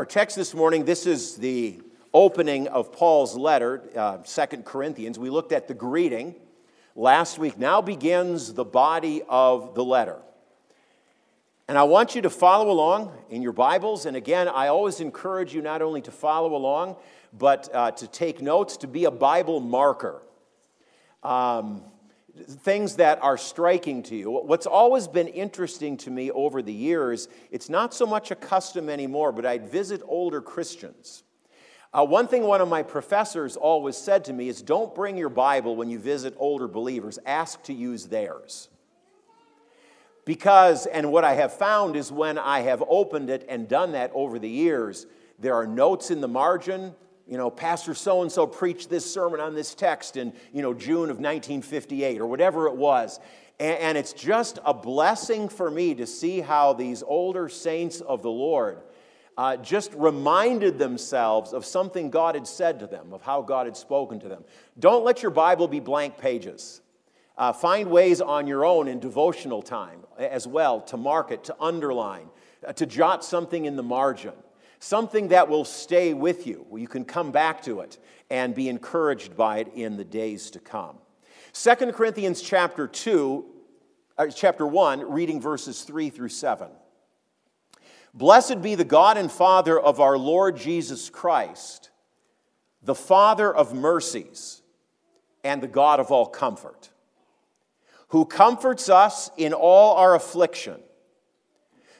Our text this morning, this is the opening of Paul's letter, uh, 2 Corinthians. We looked at the greeting last week. Now begins the body of the letter. And I want you to follow along in your Bibles. And again, I always encourage you not only to follow along, but uh, to take notes, to be a Bible marker. Um, things that are striking to you. What's always been interesting to me over the years, it's not so much a custom anymore, but I'd visit older Christians. Uh, one thing one of my professors always said to me is don't bring your Bible when you visit older believers, ask to use theirs. Because, and what I have found is when I have opened it and done that over the years, there are notes in the margin, you know, Pastor so and so preached this sermon on this text in, you know, June of 1958 or whatever it was. And, and it's just a blessing for me to see how these older saints of the Lord uh, just reminded themselves of something God had said to them, of how God had spoken to them. Don't let your Bible be blank pages. Uh, find ways on your own in devotional time as well to mark it, to underline, uh, to jot something in the margin something that will stay with you. You can come back to it and be encouraged by it in the days to come. 2 Corinthians chapter 2, uh, chapter 1, reading verses 3 through 7. Blessed be the God and Father of our Lord Jesus Christ, the Father of mercies and the God of all comfort, who comforts us in all our affliction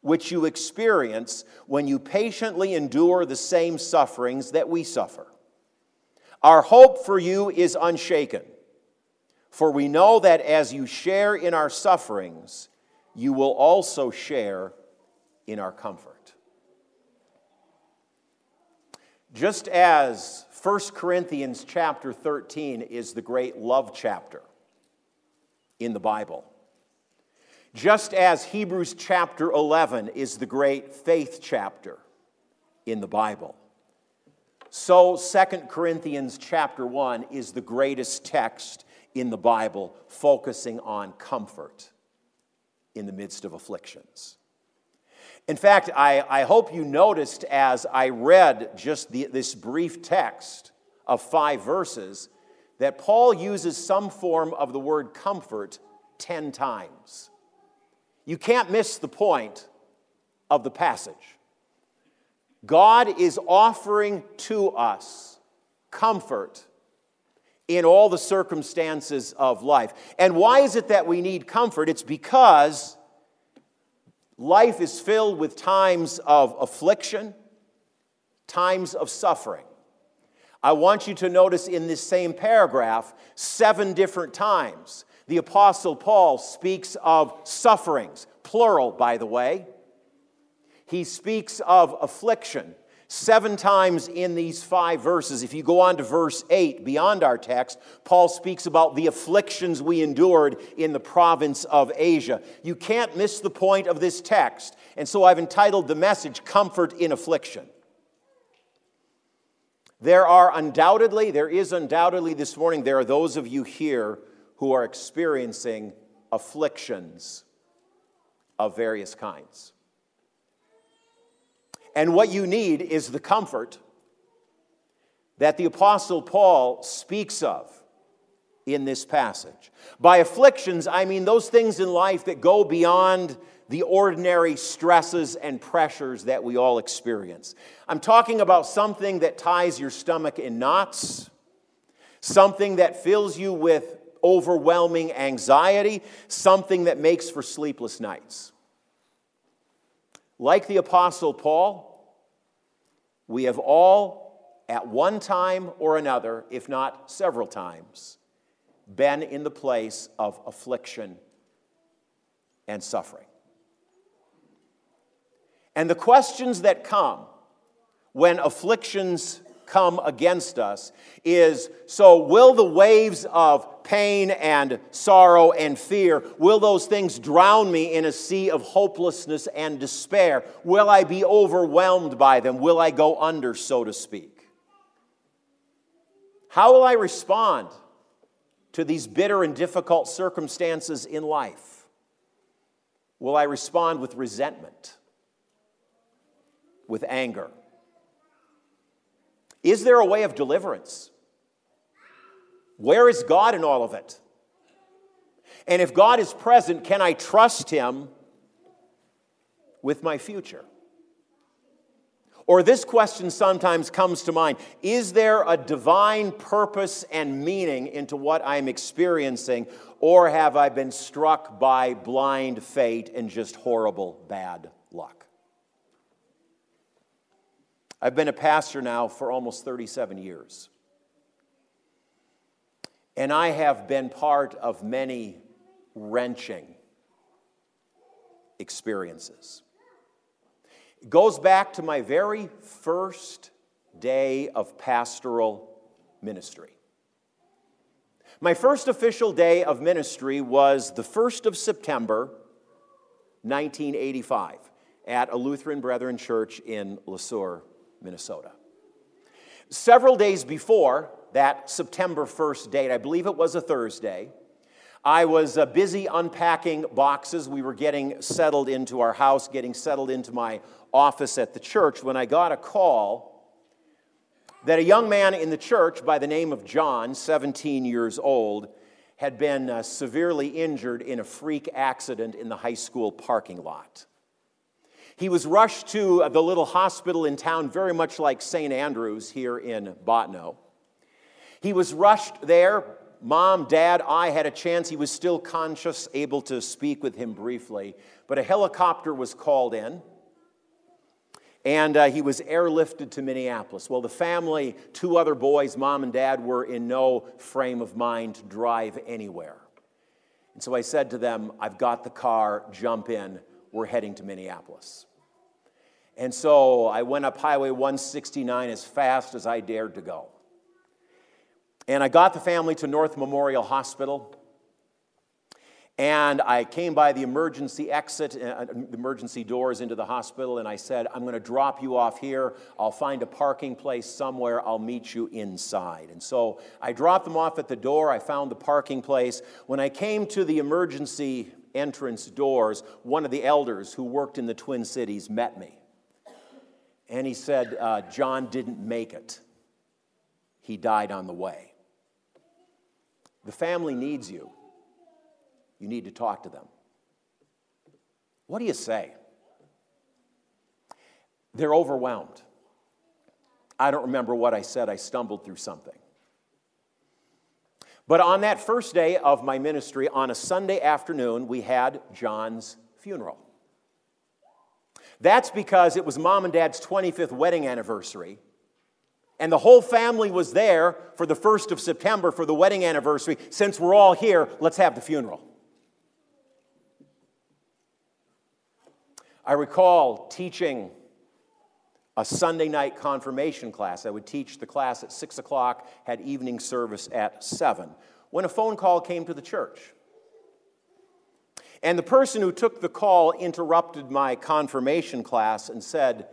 which you experience when you patiently endure the same sufferings that we suffer. Our hope for you is unshaken, for we know that as you share in our sufferings, you will also share in our comfort. Just as 1 Corinthians chapter 13 is the great love chapter in the Bible, just as Hebrews chapter 11 is the great faith chapter in the Bible, so 2 Corinthians chapter 1 is the greatest text in the Bible focusing on comfort in the midst of afflictions. In fact, I, I hope you noticed as I read just the, this brief text of five verses that Paul uses some form of the word comfort 10 times. You can't miss the point of the passage. God is offering to us comfort in all the circumstances of life. And why is it that we need comfort? It's because life is filled with times of affliction, times of suffering. I want you to notice in this same paragraph seven different times the Apostle Paul speaks of sufferings, plural, by the way. He speaks of affliction seven times in these five verses. If you go on to verse 8, beyond our text, Paul speaks about the afflictions we endured in the province of Asia. You can't miss the point of this text. And so I've entitled the message, Comfort in Affliction. There are undoubtedly, there is undoubtedly this morning, there are those of you here who are experiencing afflictions of various kinds. And what you need is the comfort that the Apostle Paul speaks of in this passage. By afflictions, I mean those things in life that go beyond the ordinary stresses and pressures that we all experience. I'm talking about something that ties your stomach in knots, something that fills you with overwhelming anxiety, something that makes for sleepless nights. Like the Apostle Paul, we have all, at one time or another, if not several times, been in the place of affliction and suffering. And the questions that come when afflictions come against us is so will the waves of pain and sorrow and fear will those things drown me in a sea of hopelessness and despair? Will i be overwhelmed by them? Will i go under so to speak? How will i respond to these bitter and difficult circumstances in life? Will i respond with resentment with anger is there a way of deliverance? Where is God in all of it? And if God is present, can I trust Him with my future? Or this question sometimes comes to mind Is there a divine purpose and meaning into what I'm experiencing, or have I been struck by blind fate and just horrible bad luck? I've been a pastor now for almost 37 years. And I have been part of many wrenching experiences. It goes back to my very first day of pastoral ministry. My first official day of ministry was the 1st of September, 1985, at a Lutheran Brethren church in Le Sueur, Minnesota. Several days before that September 1st date, I believe it was a Thursday, I was uh, busy unpacking boxes. We were getting settled into our house, getting settled into my office at the church when I got a call that a young man in the church by the name of John, 17 years old, had been uh, severely injured in a freak accident in the high school parking lot. He was rushed to the little hospital in town, very much like St. Andrews here in Bottineau. He was rushed there. Mom, dad, I had a chance. He was still conscious, able to speak with him briefly. But a helicopter was called in, and uh, he was airlifted to Minneapolis. Well, the family, two other boys, mom and dad, were in no frame of mind to drive anywhere. And so I said to them, I've got the car, jump in, we're heading to Minneapolis. And so I went up Highway 169 as fast as I dared to go. And I got the family to North Memorial Hospital. And I came by the emergency exit, uh, the emergency doors into the hospital, and I said, I'm going to drop you off here. I'll find a parking place somewhere. I'll meet you inside. And so I dropped them off at the door. I found the parking place. When I came to the emergency entrance doors, one of the elders who worked in the Twin Cities met me. And he said, uh, John didn't make it. He died on the way. The family needs you. You need to talk to them. What do you say? They're overwhelmed. I don't remember what I said. I stumbled through something. But on that first day of my ministry, on a Sunday afternoon, we had John's funeral. That's because it was mom and dad's 25th wedding anniversary. And the whole family was there for the 1st of September for the wedding anniversary. Since we're all here, let's have the funeral. I recall teaching a Sunday night confirmation class. I would teach the class at 6 o'clock, had evening service at 7, when a phone call came to the church. And the person who took the call interrupted my confirmation class and said,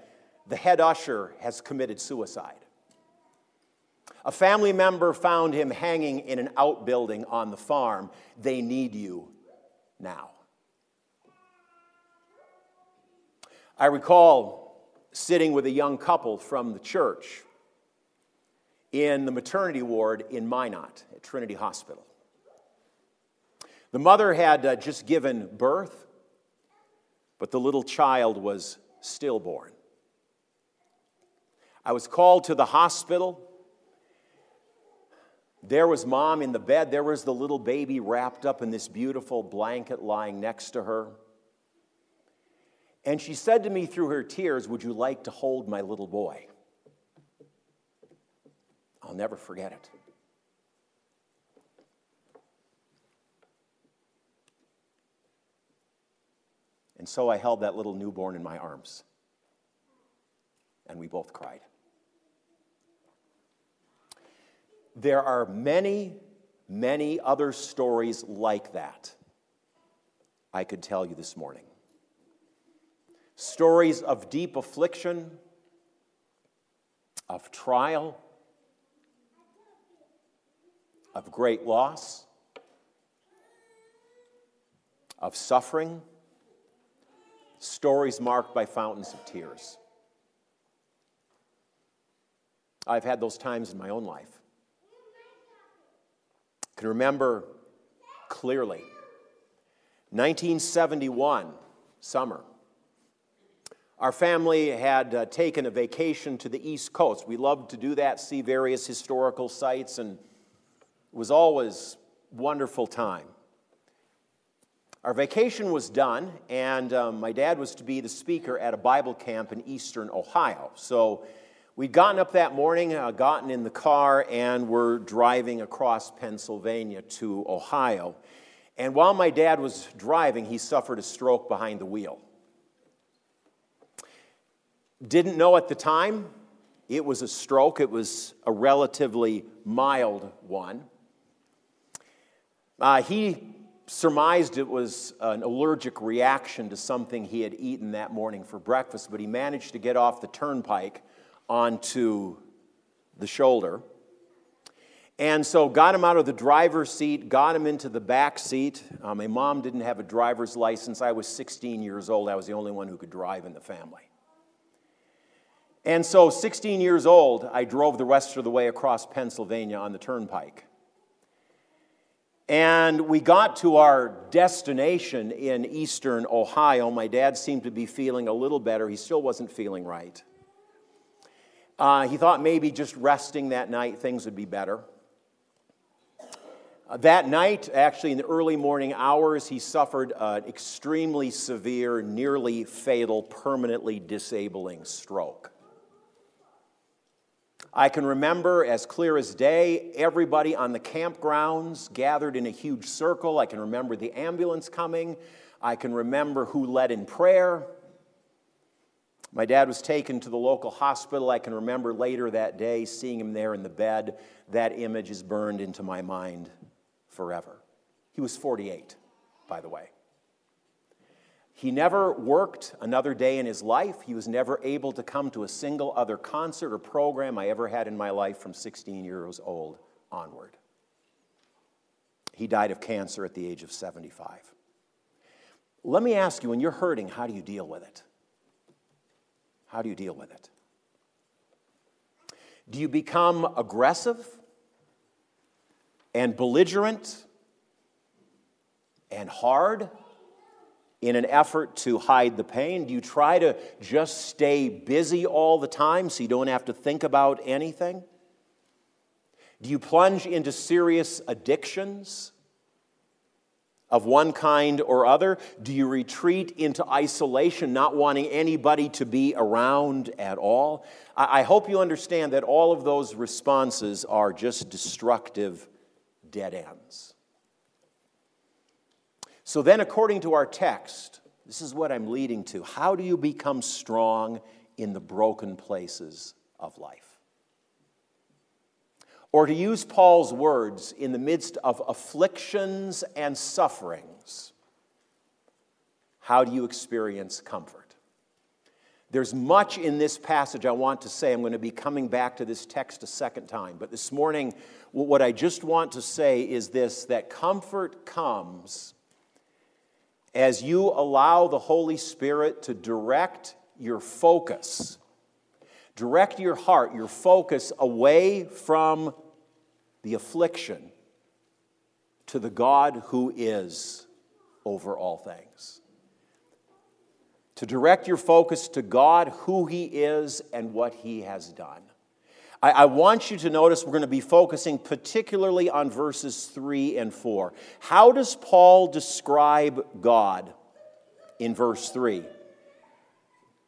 The head usher has committed suicide. A family member found him hanging in an outbuilding on the farm. They need you now. I recall sitting with a young couple from the church in the maternity ward in Minot at Trinity Hospital. The mother had uh, just given birth, but the little child was stillborn. I was called to the hospital. There was mom in the bed. There was the little baby wrapped up in this beautiful blanket lying next to her. And she said to me through her tears, Would you like to hold my little boy? I'll never forget it. And so I held that little newborn in my arms. and we both cried. There are many, many other stories like that I could tell you this morning. Stories of deep affliction, of trial, of great loss, of suffering, stories marked by fountains of tears. I've had those times in my own life. I can remember clearly 1971, summer. Our family had uh, taken a vacation to the East Coast. We loved to do that, see various historical sites, and it was always wonderful time. Our vacation was done, and um, my dad was to be the speaker at a Bible camp in eastern Ohio. So we'd gotten up that morning, uh, gotten in the car, and were driving across Pennsylvania to Ohio. And while my dad was driving, he suffered a stroke behind the wheel. Didn't know at the time it was a stroke, it was a relatively mild one. Uh, he surmised it was an allergic reaction to something he had eaten that morning for breakfast, but he managed to get off the turnpike onto the shoulder. And so got him out of the driver's seat, got him into the back seat. Uh, my mom didn't have a driver's license. I was 16 years old. I was the only one who could drive in the family. And so, 16 years old, I drove the rest of the way across Pennsylvania on the turnpike. And we got to our destination in eastern Ohio. My dad seemed to be feeling a little better. He still wasn't feeling right. Uh, he thought maybe just resting that night, things would be better. Uh, that night, actually in the early morning hours, he suffered an extremely severe, nearly fatal, permanently disabling stroke. I can remember as clear as day everybody on the campgrounds gathered in a huge circle. I can remember the ambulance coming. I can remember who led in prayer. My dad was taken to the local hospital. I can remember later that day seeing him there in the bed. That image is burned into my mind forever. He was 48, by the way. He never worked another day in his life. He was never able to come to a single other concert or program I ever had in my life from 16 years old onward. He died of cancer at the age of 75. Let me ask you when you're hurting, how do you deal with it? How do you deal with it? Do you become aggressive and belligerent and hard? In an effort to hide the pain? Do you try to just stay busy all the time so you don't have to think about anything? Do you plunge into serious addictions of one kind or other? Do you retreat into isolation, not wanting anybody to be around at all? I hope you understand that all of those responses are just destructive dead ends. So, then, according to our text, this is what I'm leading to. How do you become strong in the broken places of life? Or to use Paul's words, in the midst of afflictions and sufferings, how do you experience comfort? There's much in this passage I want to say. I'm going to be coming back to this text a second time. But this morning, what I just want to say is this that comfort comes as you allow the Holy Spirit to direct your focus, direct your heart, your focus away from the affliction to the God who is over all things. To direct your focus to God, who He is, and what He has done. I, I want you to notice we're going to be focusing particularly on verses 3 and 4. How does Paul describe God in verse 3?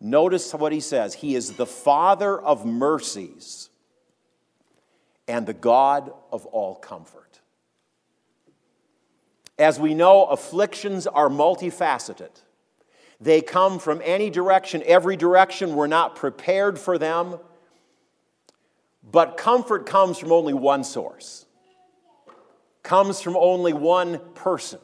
Notice what he says He is the Father of mercies and the God of all comfort. As we know, afflictions are multifaceted. They come from any direction, every direction. We're not prepared for them. But comfort comes from only one source, comes from only one person,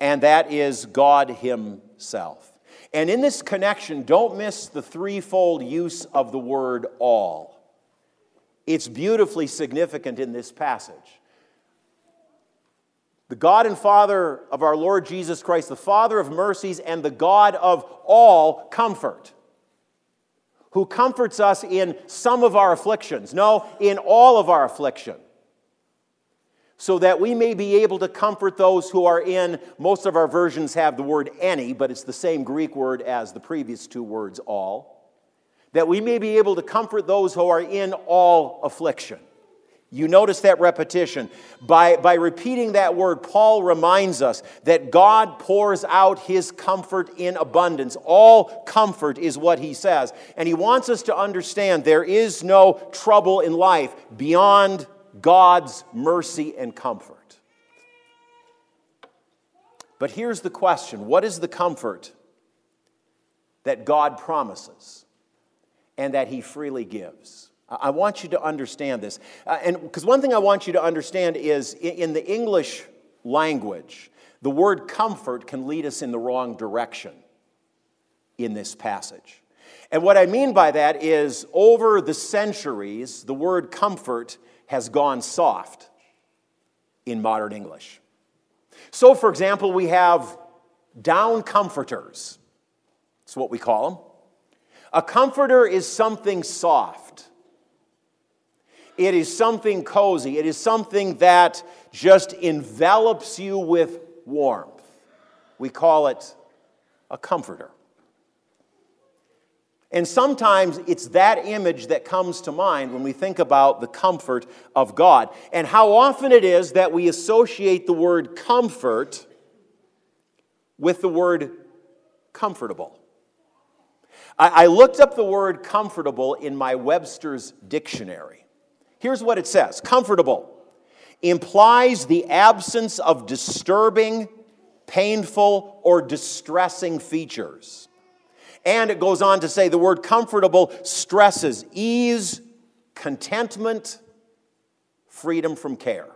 and that is God Himself. And in this connection, don't miss the threefold use of the word all. It's beautifully significant in this passage. The God and Father of our Lord Jesus Christ, the Father of mercies and the God of all comfort, who comforts us in some of our afflictions, no, in all of our affliction, so that we may be able to comfort those who are in, most of our versions have the word any, but it's the same Greek word as the previous two words, all, that we may be able to comfort those who are in all affliction. You notice that repetition. By, by repeating that word, Paul reminds us that God pours out his comfort in abundance. All comfort is what he says. And he wants us to understand there is no trouble in life beyond God's mercy and comfort. But here's the question what is the comfort that God promises and that he freely gives? I want you to understand this. Uh, and because one thing I want you to understand is in the English language, the word comfort can lead us in the wrong direction in this passage. And what I mean by that is over the centuries, the word comfort has gone soft in modern English. So, for example, we have down comforters. That's what we call them. A comforter is something soft. It is something cozy. It is something that just envelops you with warmth. We call it a comforter. And sometimes it's that image that comes to mind when we think about the comfort of God. And how often it is that we associate the word comfort with the word comfortable. I, looked up the word comfortable in my Webster's dictionary. Here's what it says comfortable implies the absence of disturbing, painful, or distressing features. And it goes on to say the word comfortable stresses ease, contentment, freedom from care.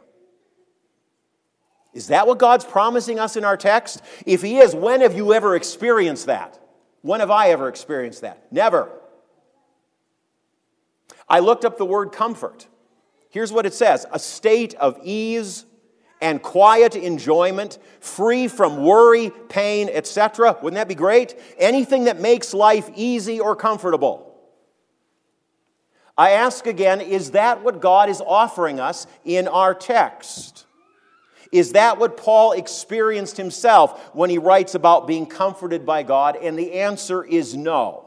Is that what God's promising us in our text? If He is, when have you ever experienced that? When have I ever experienced that? Never. I looked up the word comfort. Here's what it says a state of ease and quiet enjoyment, free from worry, pain, etc. Wouldn't that be great? Anything that makes life easy or comfortable. I ask again, is that what God is offering us in our text? Is that what Paul experienced himself when he writes about being comforted by God? And the answer is no.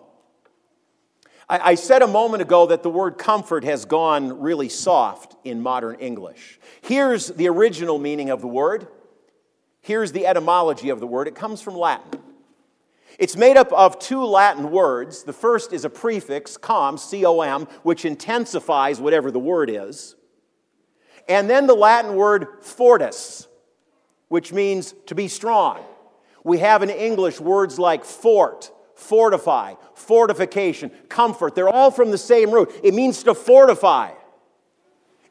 I, said a moment ago that the word comfort has gone really soft in modern English. Here's the original meaning of the word. Here's the etymology of the word. It comes from Latin. It's made up of two Latin words. The first is a prefix, com, C O M, which intensifies whatever the word is. And then the Latin word fortis, which means to be strong. We have in English words like fort, fortify, fortification, comfort. They're all from the same root. It means to fortify,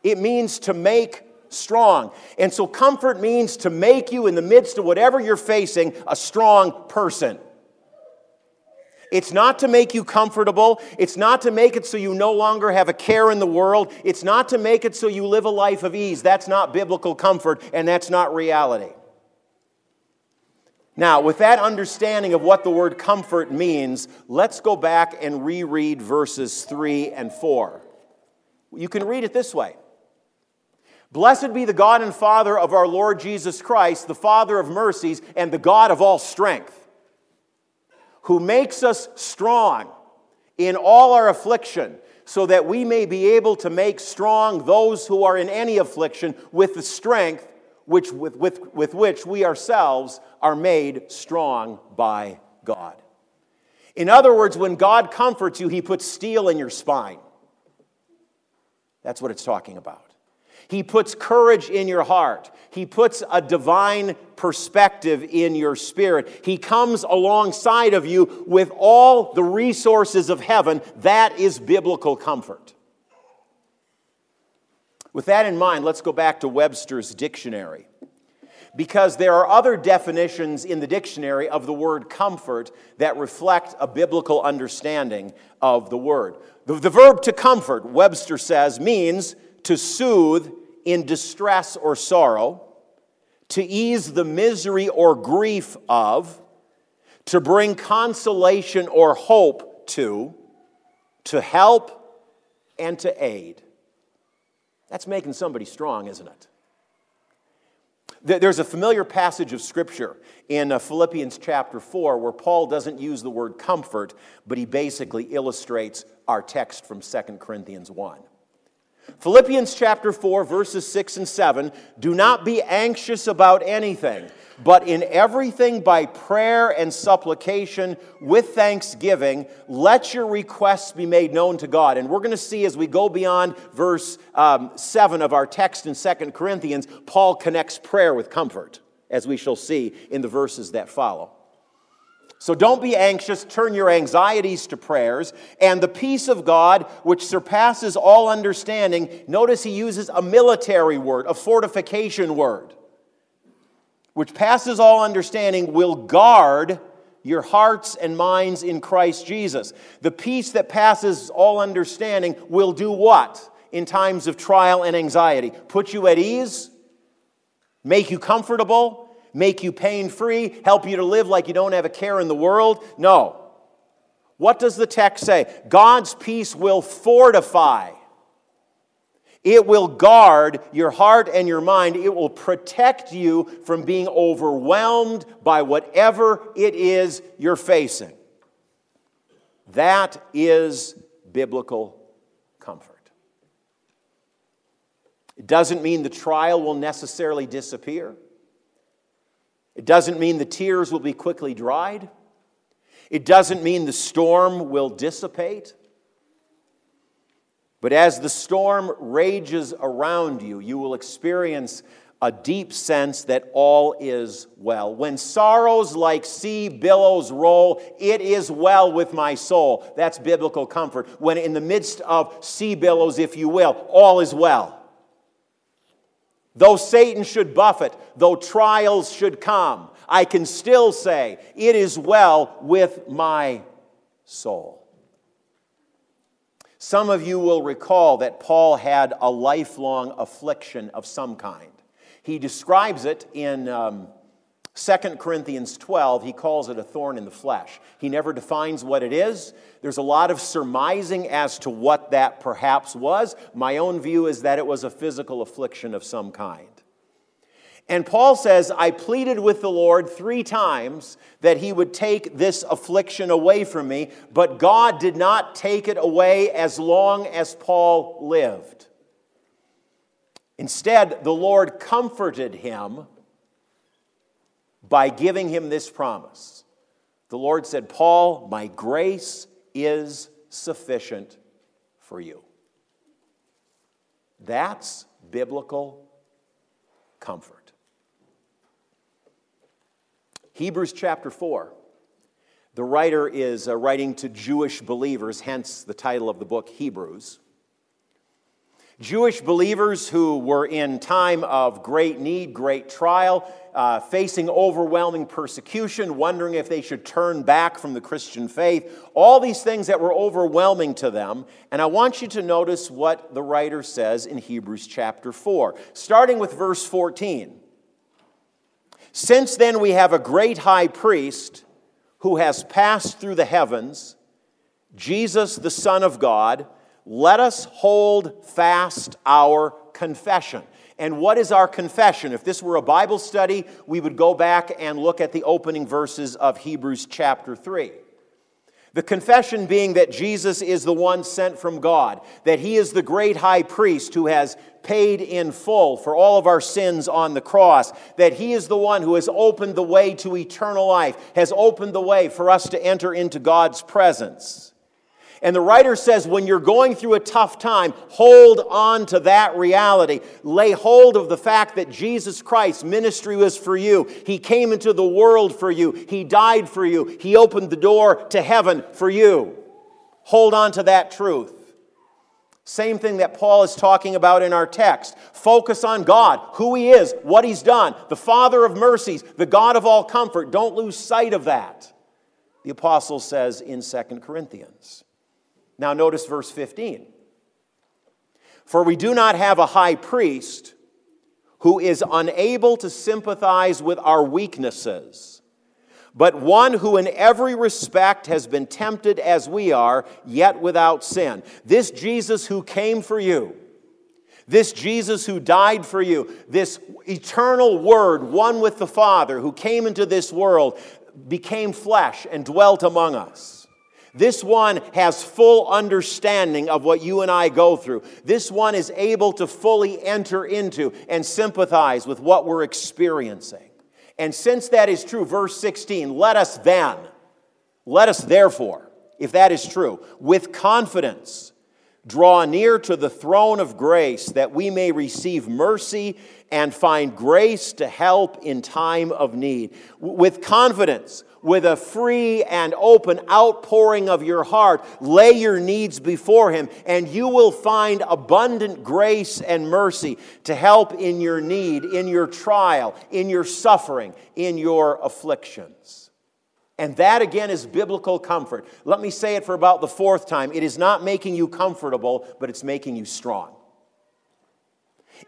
it means to make strong. And so, comfort means to make you, in the midst of whatever you're facing, a strong person. It's not to make you comfortable. It's not to make it so you no longer have a care in the world. It's not to make it so you live a life of ease. That's not biblical comfort, and that's not reality. Now, with that understanding of what the word comfort means, let's go back and reread verses 3 and 4. You can read it this way Blessed be the God and Father of our Lord Jesus Christ, the Father of mercies and the God of all strength, who makes us strong in all our affliction, so that we may be able to make strong those who are in any affliction with the strength which, with, with, with which we ourselves are made strong by God. In other words, when God comforts you, He puts steel in your spine. That's what it's talking about. He puts courage in your heart. He puts a divine perspective in your spirit. He comes alongside of you with all the resources of heaven. That is biblical comfort. With that in mind, let's go back to Webster's dictionary. Because there are other definitions in the dictionary of the word comfort that reflect a biblical understanding of the word. The, the verb to comfort, Webster says, means to soothe in distress or sorrow, to ease the misery or grief of, to bring consolation or hope to, to help, and to aid. That's making somebody strong, isn't it? There's a familiar passage of Scripture in uh, Philippians chapter 4 where Paul doesn't use the word comfort, but he basically illustrates our text from 2 Corinthians 1. Philippians chapter 4, verses 6 and 7 do not be anxious about anything, but in everything by prayer and supplication with thanksgiving, let your requests be made known to God. And we're going to see as we go beyond verse um, 7 of our text in 2 Corinthians, Paul connects prayer with comfort, as we shall see in the verses that follow. So don't be anxious, turn your anxieties to prayers, and the peace of God, which surpasses all understanding, notice he uses a military word, a fortification word, which passes all understanding, will guard your hearts and minds in Christ Jesus. The peace that passes all understanding will do what in times of trial and anxiety? Put you at ease, make you comfortable make you pain free, help you to live like you don't have a care in the world. No. What does the text say? God's peace will fortify. It will guard your heart and your mind. It will protect you from being overwhelmed by whatever it is you're facing. That is biblical comfort. It doesn't mean the trial will necessarily disappear. It doesn't mean the tears will be quickly dried. It doesn't mean the storm will dissipate. But as the storm rages around you, you will experience a deep sense that all is well. When sorrows like sea billows roll, it is well with my soul. That's biblical comfort. When in the midst of sea billows, if you will, all is well. Though Satan should buffet, though trials should come, I can still say, It is well with my soul. Some of you will recall that Paul had a lifelong affliction of some kind. He describes it in um, 2 Corinthians 12, he calls it a thorn in the flesh. He never defines what it is. There's a lot of surmising as to what that perhaps was. My own view is that it was a physical affliction of some kind. And Paul says, I pleaded with the Lord three times that he would take this affliction away from me, but God did not take it away as long as Paul lived. Instead, the Lord comforted him by giving him this promise. The Lord said, Paul, my grace is sufficient for you. That's biblical comfort. Hebrews chapter 4. The writer is uh, writing to Jewish believers, hence the title of the book, Hebrews. Jewish believers who were in time of great need, great trial, uh, facing overwhelming persecution, wondering if they should turn back from the Christian faith, all these things that were overwhelming to them. And I want you to notice what the writer says in Hebrews chapter 4, starting with verse 14. Since then we have a great high priest who has passed through the heavens, Jesus, the Son of God let us hold fast our confession. And what is our confession? If this were a Bible study, we would go back and look at the opening verses of Hebrews chapter 3. The confession being that Jesus is the one sent from God, that he is the great high priest who has paid in full for all of our sins on the cross, that he is the one who has opened the way to eternal life, has opened the way for us to enter into God's presence. And the writer says, when you're going through a tough time, hold on to that reality. Lay hold of the fact that Jesus Christ's ministry was for you. He came into the world for you. He died for you. He opened the door to heaven for you. Hold on to that truth. Same thing that Paul is talking about in our text. Focus on God, who He is, what He's done, the Father of mercies, the God of all comfort. Don't lose sight of that, the apostle says in 2 Corinthians. Now, notice verse 15. For we do not have a high priest who is unable to sympathize with our weaknesses, but one who in every respect has been tempted as we are, yet without sin. This Jesus who came for you, this Jesus who died for you, this eternal Word, one with the Father, who came into this world, became flesh and dwelt among us. This one has full understanding of what you and I go through. This one is able to fully enter into and sympathize with what we're experiencing. And since that is true, verse 16, let us then, let us therefore, if that is true, with confidence draw near to the throne of grace that we may receive mercy and find grace to help in time of need. With confidence, with a free and open outpouring of your heart, lay your needs before Him, and you will find abundant grace and mercy to help in your need, in your trial, in your suffering, in your afflictions. And that again is biblical comfort. Let me say it for about the fourth time. It is not making you comfortable, but it's making you strong.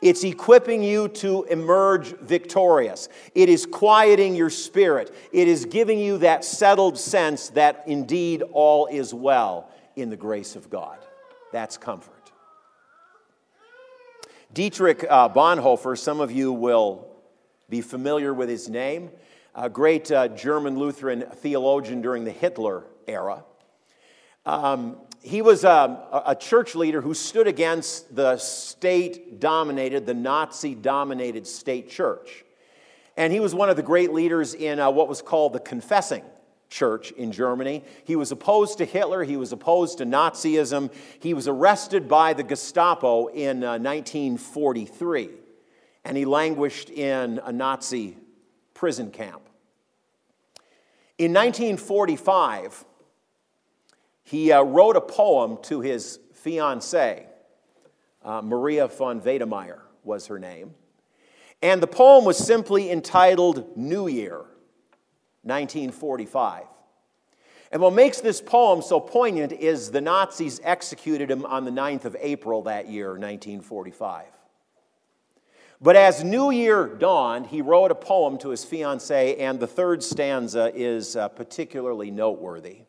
It's equipping you to emerge victorious. It is quieting your spirit. It is giving you that settled sense that indeed all is well in the grace of God. That's comfort. Dietrich uh, Bonhoeffer, some of you will be familiar with his name, a great uh, German Lutheran theologian during the Hitler era. Um, he was a, a, church leader who stood against the state dominated, the Nazi dominated state church. And he was one of the great leaders in uh, what was called the Confessing Church in Germany. He was opposed to Hitler, he was opposed to Nazism. He was arrested by the Gestapo in uh, 1943, and he languished in a Nazi prison camp. In 1945, he uh, wrote a poem to his fiancee, uh, Maria von Wedemeyer was her name. And the poem was simply entitled New Year, 1945. And what makes this poem so poignant is the Nazis executed him on the 9th of April that year, 1945. But as New Year dawned, he wrote a poem to his fiancee, and the third stanza is uh, particularly noteworthy.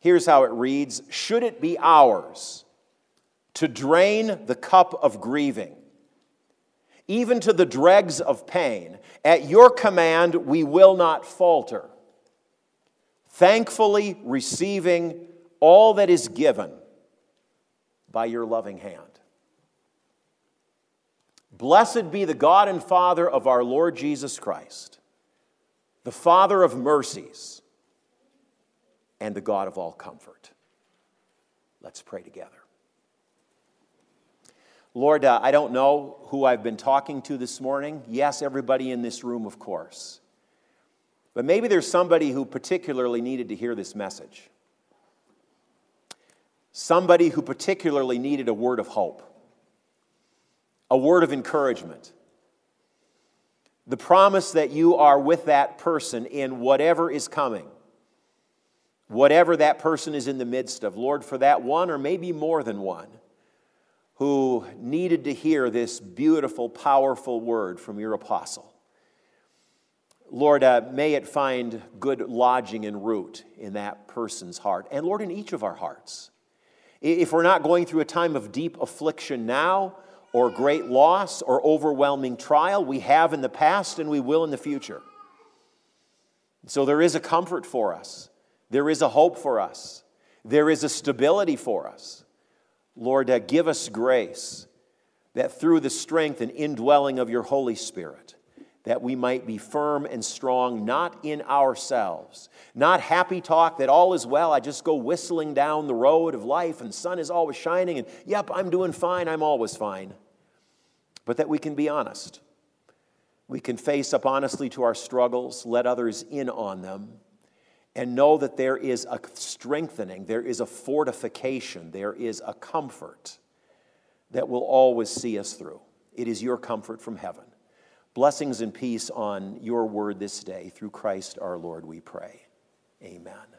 Here's how it reads Should it be ours to drain the cup of grieving, even to the dregs of pain, at your command we will not falter, thankfully receiving all that is given by your loving hand. Blessed be the God and Father of our Lord Jesus Christ, the Father of mercies and the God of all comfort. Let's pray together. Lord, uh, I don't know who I've been talking to this morning. Yes, everybody in this room, of course. But maybe there's somebody who particularly needed to hear this message. Somebody who particularly needed a word of hope, a word of encouragement. The promise that you are with that person in whatever is coming whatever that person is in the midst of. Lord, for that one or maybe more than one who needed to hear this beautiful, powerful word from your apostle. Lord, uh, may it find good lodging and root in that person's heart. And Lord, in each of our hearts. If we're not going through a time of deep affliction now, or great loss, or overwhelming trial, we have in the past and we will in the future. So there is a comfort for us there is a hope for us, there is a stability for us. Lord, uh, give us grace that through the strength and indwelling of your Holy Spirit, that we might be firm and strong, not in ourselves, not happy talk that all is well. I just go whistling down the road of life and sun is always shining, and yep, I'm doing fine, I'm always fine. But that we can be honest. We can face up honestly to our struggles, let others in on them, and know that there is a strengthening, there is a fortification, there is a comfort that will always see us through. It is your comfort from heaven. Blessings and peace on your word this day. Through Christ our Lord, we pray. Amen.